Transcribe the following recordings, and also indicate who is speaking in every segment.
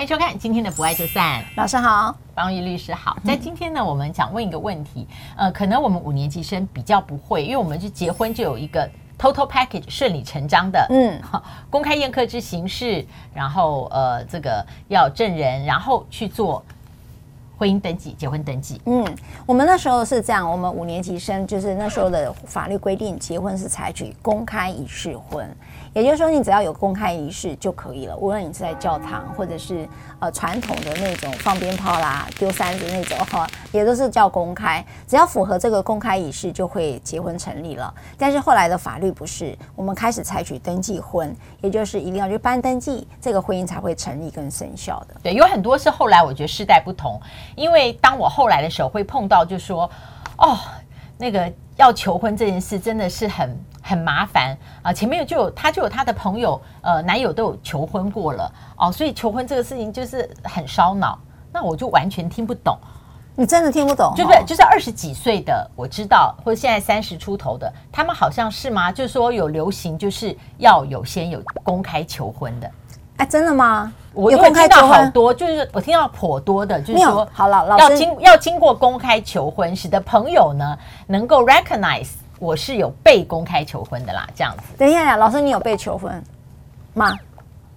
Speaker 1: 欢迎收看今天的《不爱就散》，
Speaker 2: 老师好，
Speaker 1: 方玉律师好。在今天呢，我们想问一个问题，呃，可能我们五年级生比较不会，因为我们是结婚就有一个 total package 顺理成章的，嗯，公开宴客之形式，然后呃，这个要证人，然后去做。婚姻登记、结婚登记，
Speaker 2: 嗯，我们那时候是这样，我们五年级生就是那时候的法律规定，结婚是采取公开仪式婚。也就是说，你只要有公开仪式就可以了。无论你是在教堂，或者是呃传统的那种放鞭炮啦、丢三子那种哈，也都是叫公开。只要符合这个公开仪式，就会结婚成立了。但是后来的法律不是，我们开始采取登记婚，也就是一定要去办登记，这个婚姻才会成立跟生效的。
Speaker 1: 对，有很多是后来我觉得世代不同，因为当我后来的时候会碰到，就说哦，那个要求婚这件事真的是很。很麻烦啊！前面就有他，就有他的朋友，呃，男友都有求婚过了哦，所以求婚这个事情就是很烧脑。那我就完全听不懂，
Speaker 2: 你真的听不懂？
Speaker 1: 就是就是二十几岁的我知道，或者现在三十出头的，他们好像是吗？就是说有流行，就是要有先有公开求婚的。
Speaker 2: 哎，真的吗？
Speaker 1: 我有听到好多，就是我听到颇多的，就是说
Speaker 2: 好了，老师
Speaker 1: 要经要经过公开求婚，使得朋友呢能够 recognize。我是有被公开求婚的啦，这样子。
Speaker 2: 等一下呀，老师，你有被求婚吗？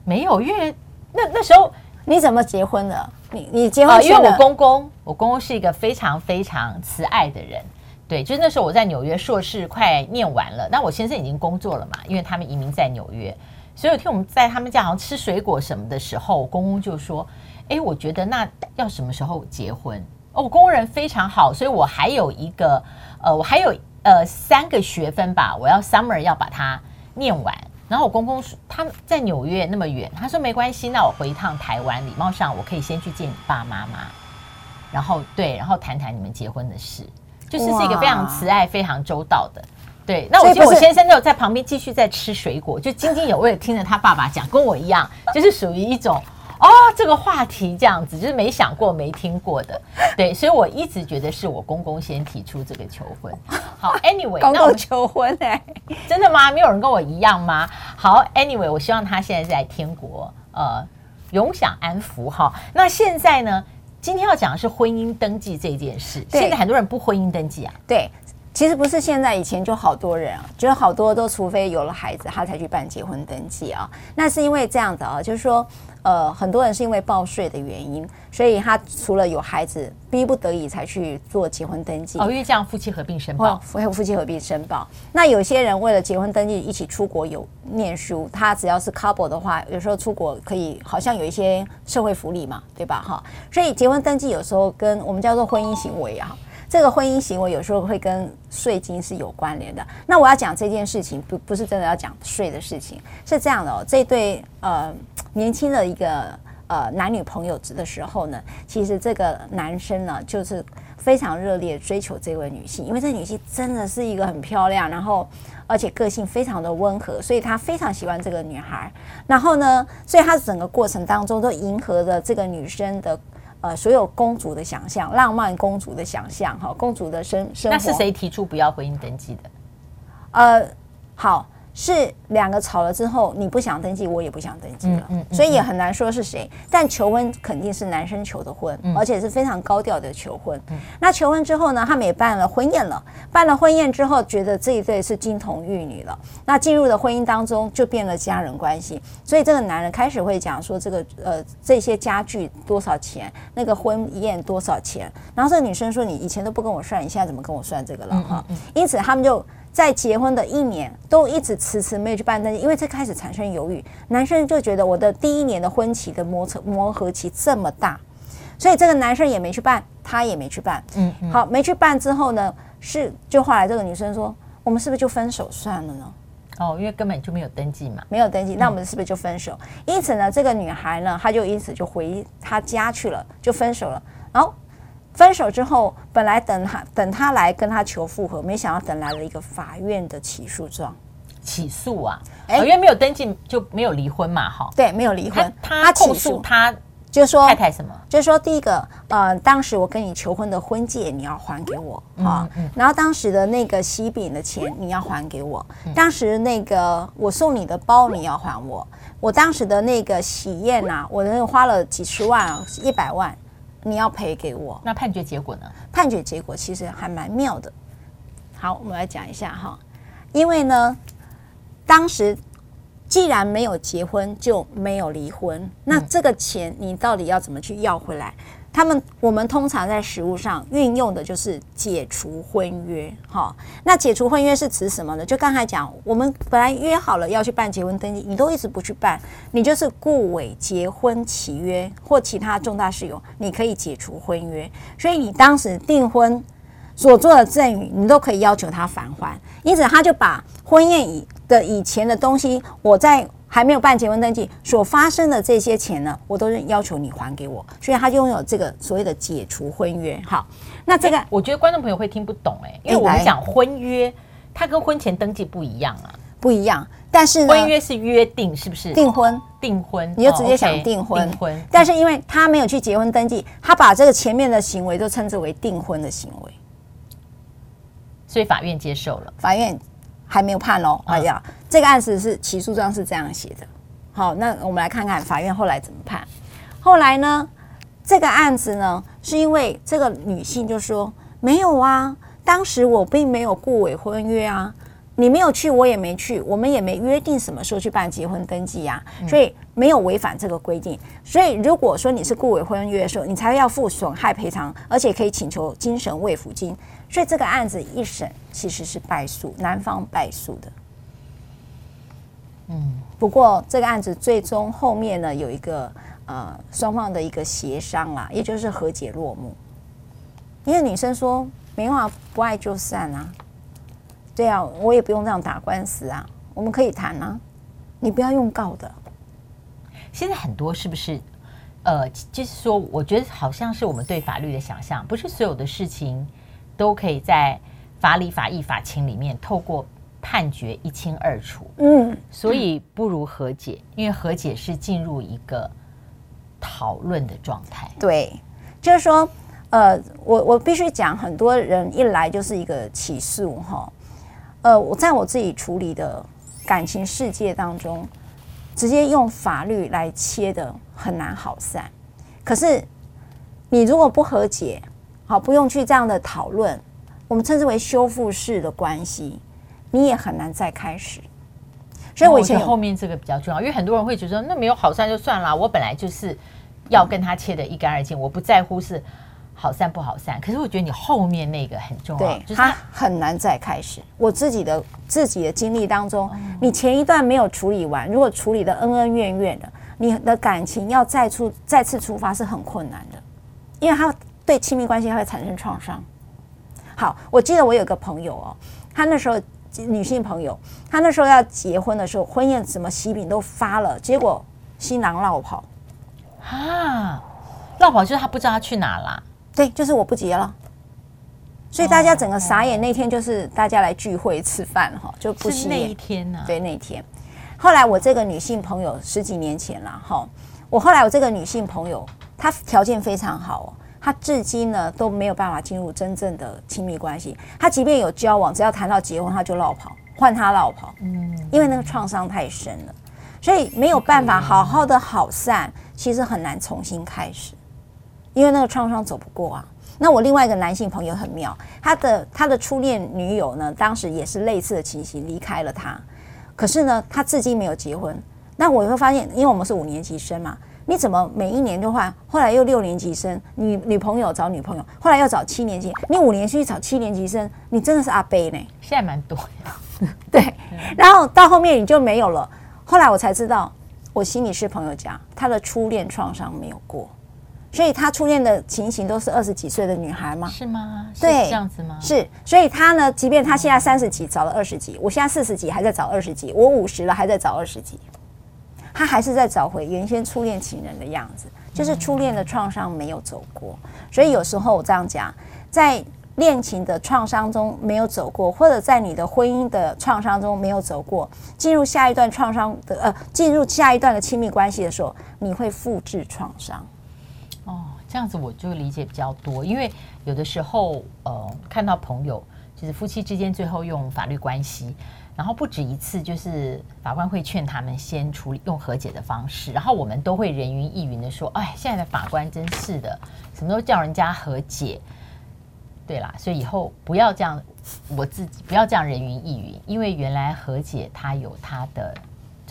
Speaker 1: 没有，因为那那时候
Speaker 2: 你怎么结婚的？你你结婚啊？
Speaker 1: 因为我公公，我公公是一个非常非常慈爱的人。对，就是那时候我在纽约硕士快念完了，那我先生已经工作了嘛，因为他们移民在纽约，所以有天我们在他们家好像吃水果什么的时候，我公公就说：“哎，我觉得那要什么时候结婚？”哦，我公公人非常好，所以我还有一个呃，我还有。呃，三个学分吧，我要 summer 要把它念完。然后我公公说他在纽约那么远，他说没关系，那我回一趟台湾，礼貌上我可以先去见你爸妈妈，然后对，然后谈谈你们结婚的事，就是是一个非常慈爱、非常周到的。对，那我记得我先生就在旁边继续在吃水果，就津津有味的听着他爸爸讲，跟我一样，就是属于一种。哦，这个话题这样子，就是没想过、没听过的，对，所以我一直觉得是我公公先提出这个求婚。好，Anyway，
Speaker 2: 公公求婚哎，
Speaker 1: 真的吗？没有人跟我一样吗？好，Anyway，我希望他现在在天国，呃，永享安福哈。那现在呢？今天要讲的是婚姻登记这件事。现在很多人不婚姻登记啊？
Speaker 2: 对，其实不是现在，以前就好多人啊，就是好多都除非有了孩子，他才去办结婚登记啊。那是因为这样子啊，就是说。呃，很多人是因为报税的原因，所以他除了有孩子，逼不得已才去做结婚登记。
Speaker 1: 哦，因为这样夫妻合并申报，
Speaker 2: 夫夫妻合并申报。那有些人为了结婚登记一起出国有念书，他只要是 couple 的话，有时候出国可以好像有一些社会福利嘛，对吧？哈，所以结婚登记有时候跟我们叫做婚姻行为啊。这个婚姻行为有时候会跟税金是有关联的。那我要讲这件事情，不不是真的要讲税的事情，是这样的哦。这对呃年轻的一个呃男女朋友的时候呢，其实这个男生呢就是非常热烈追求这位女性，因为这女性真的是一个很漂亮，然后而且个性非常的温和，所以他非常喜欢这个女孩。然后呢，所以他整个过程当中都迎合着这个女生的。呃，所有公主的想象，浪漫公主的想象，哈，公主的生生活。
Speaker 1: 那是谁提出不要婚姻登记的？
Speaker 2: 呃，好。是两个吵了之后，你不想登记，我也不想登记了，嗯嗯嗯、所以也很难说是谁。但求婚肯定是男生求的婚，嗯、而且是非常高调的求婚。嗯、那求婚之后呢，他们也办了婚宴了。办了婚宴之后，觉得这一对是金童玉女了。那进入了婚姻当中，就变了家人关系。所以这个男人开始会讲说，这个呃这些家具多少钱，那个婚宴多少钱。然后这个女生说，你以前都不跟我算，你现在怎么跟我算这个了？哈、因此他们就。在结婚的一年，都一直迟迟没有去办登记，因为这开始产生犹豫。男生就觉得我的第一年的婚期的磨合磨合期这么大，所以这个男生也没去办，他也没去办。嗯，嗯，好，没去办之后呢，是就后来这个女生说，我们是不是就分手算了呢？
Speaker 1: 哦，因为根本就没有登记嘛，
Speaker 2: 没有登记，那我们是不是就分手？嗯、因此呢，这个女孩呢，她就因此就回她家去了，就分手了。然后。分手之后，本来等他等他来跟他求复合，没想到等来了一个法院的起诉状。
Speaker 1: 起诉啊？哎，因为没有登记就没有离婚嘛，哈。
Speaker 2: 对，没有离婚。
Speaker 1: 他他起诉他，
Speaker 2: 就说
Speaker 1: 太太什么？
Speaker 2: 就是说，第一个，呃，当时我跟你求婚的婚戒你要还给我啊，嗯嗯、然后当时的那个喜饼的钱你要还给我，嗯、当时那个我送你的包你要还我，我当时的那个喜宴呐、啊，我那花了几十万、一百万，你要赔给我。
Speaker 1: 那判决结果呢？
Speaker 2: 判决结果其实还蛮妙的。好，我们来讲一下哈，因为呢，当时。既然没有结婚，就没有离婚。那这个钱你到底要怎么去要回来？他们我们通常在实务上运用的就是解除婚约。哈，那解除婚约是指什么呢？就刚才讲，我们本来约好了要去办结婚登记，你都一直不去办，你就是故伪结婚契约或其他重大事由，你可以解除婚约。所以你当时订婚所做的赠与，你都可以要求他返还。因此，他就把婚宴以的以前的东西，我在还没有办结婚登记所发生的这些钱呢，我都是要求你还给我，所以他就拥有这个所谓的解除婚约。好，那这个
Speaker 1: 我觉得观众朋友会听不懂哎，因为我们讲婚约，它跟婚前登记不一样啊，
Speaker 2: 不一样。但是
Speaker 1: 婚约是约定，是不是
Speaker 2: 订婚？
Speaker 1: 订婚，
Speaker 2: 你就直接想订婚。订婚，但是因为他没有去结婚登记，他把这个前面的行为都称之为订婚的行为，
Speaker 1: 所以法院接受了。
Speaker 2: 法院。还没有判哦，哎呀，这个案子是起诉状是这样写的。好，那我们来看看法院后来怎么判。后来呢，这个案子呢，是因为这个女性就说没有啊，当时我并没有顾伪婚约啊，你没有去，我也没去，我们也没约定什么时候去办结婚登记呀，所以没有违反这个规定。所以如果说你是顾委婚约的时候，你才要负损害赔偿，而且可以请求精神慰抚金。所以这个案子一审其实是败诉，男方败诉的。嗯，不过这个案子最终后面呢，有一个呃双方的一个协商啊，也就是和解落幕。因为女生说没办法不爱就散啊，对啊，我也不用这样打官司啊，我们可以谈啊，你不要用告的。
Speaker 1: 现在很多是不是？呃，就是说，我觉得好像是我们对法律的想象，不是所有的事情。都可以在法理、法义、法情里面透过判决一清二楚。嗯，所以不如和解，因为和解是进入一个讨论的状态。
Speaker 2: 对，就是说，呃，我我必须讲，很多人一来就是一个起诉哈。呃，我在我自己处理的感情世界当中，直接用法律来切的很难好散。可是你如果不和解，好，不用去这样的讨论，我们称之为修复式的关系，你也很难再开始。
Speaker 1: 所以我以前后面这个比较重要，因为很多人会觉得那没有好散就算了，我本来就是要跟他切的一干二净，我不在乎是好散不好散。可是我觉得你后面那个很重要，
Speaker 2: 对，就是他很难再开始。我自己的自己的经历当中，你前一段没有处理完，如果处理的恩恩怨怨的，你的感情要再出再次出发是很困难的，因为他。对亲密关系会产生创伤。好，我记得我有个朋友哦，他那时候女性朋友，他那时候要结婚的时候，婚宴什么喜饼都发了，结果新郎落跑
Speaker 1: 啊，落跑就是他不知道他去哪了。
Speaker 2: 对，就是我不结了。所以大家整个傻眼，那天就是大家来聚会吃饭哈，就不
Speaker 1: 是那一天呢？
Speaker 2: 对，那一天。后来我这个女性朋友十几年前了哈，我后来我这个女性朋友，她条件非常好哦。他至今呢都没有办法进入真正的亲密关系。她即便有交往，只要谈到结婚，她就落跑，换她落跑。嗯，因为那个创伤太深了，所以没有办法好好的好散，其实很难重新开始，因为那个创伤走不过啊。那我另外一个男性朋友很妙，他的他的初恋女友呢，当时也是类似的情形，离开了他，可是呢，他至今没有结婚。那我会发现，因为我们是五年级生嘛。你怎么每一年都换？后来又六年级生，女女朋友找女朋友，后来又找七年级。你五年去找七年级生，你真的是阿贝呢？
Speaker 1: 现在蛮多呀。
Speaker 2: 对，然后到后面你就没有了。后来我才知道，我心理是朋友讲，他的初恋创伤没有过，所以他初恋的情形都是二十几岁的女孩吗？
Speaker 1: 是吗？对，这样子吗？
Speaker 2: 是，所以他呢，即便他现在三十几，找了二十几，我现在四十几还在找二十几，我五十了还在找二十几。他还是在找回原先初恋情人的样子，就是初恋的创伤没有走过，所以有时候我这样讲，在恋情的创伤中没有走过，或者在你的婚姻的创伤中没有走过，进入下一段创伤的呃，进入下一段的亲密关系的时候，你会复制创
Speaker 1: 伤。这样子我就理解比较多，因为有的时候呃，看到朋友就是夫妻之间最后用法律关系。然后不止一次，就是法官会劝他们先处理用和解的方式，然后我们都会人云亦云的说：“哎，现在的法官真是的，什么都叫人家和解。”对啦，所以以后不要这样，我自己不要这样人云亦云，因为原来和解它有它的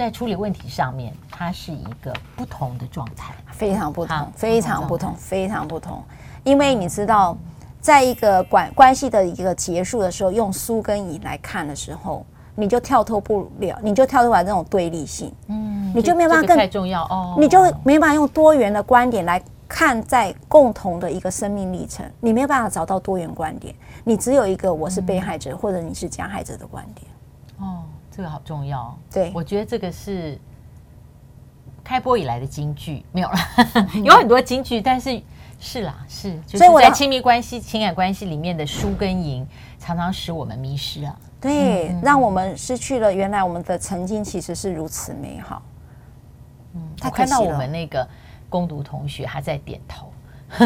Speaker 1: 在处理问题上面，它是一个不同的状态，
Speaker 2: 非常不同，非常不同，非常不同。因为你知道，在一个关关系的一个结束的时候，用输跟赢来看的时候。你就跳脱不了，你就跳脱不了这种对立性，嗯，你就没办法更
Speaker 1: 太重要哦，
Speaker 2: 你就没办法用多元的观点来看在共同的一个生命历程，你没有办法找到多元观点，你只有一个我是被害者、嗯、或者你是加害者的观点。
Speaker 1: 哦，这个好重要。
Speaker 2: 对，
Speaker 1: 我觉得这个是开播以来的金句，没有了，有很多金句，但是是啦，是，就是在亲密关系、情感关系里面的输跟赢，常常使我们迷失啊。
Speaker 2: 对，嗯、让我们失去了原来我们的曾经其实是如此美好。
Speaker 1: 嗯，他看到我们那个攻读同学还在点头，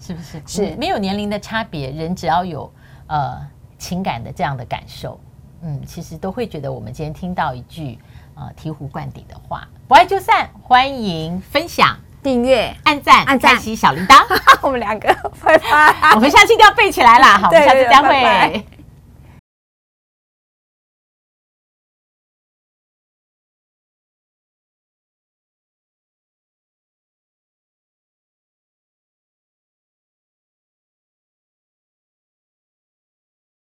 Speaker 1: 是不是？是。没有年龄的差别，人只要有呃情感的这样的感受，嗯，其实都会觉得我们今天听到一句呃醍醐灌顶的话，不爱就散，欢迎分享、
Speaker 2: 订阅、
Speaker 1: 按赞、
Speaker 2: 按赞、
Speaker 1: 开启小铃铛，
Speaker 2: 我们两个拜拜，
Speaker 1: 我们下期一定要背起来啦，好，我们下次再会。拜拜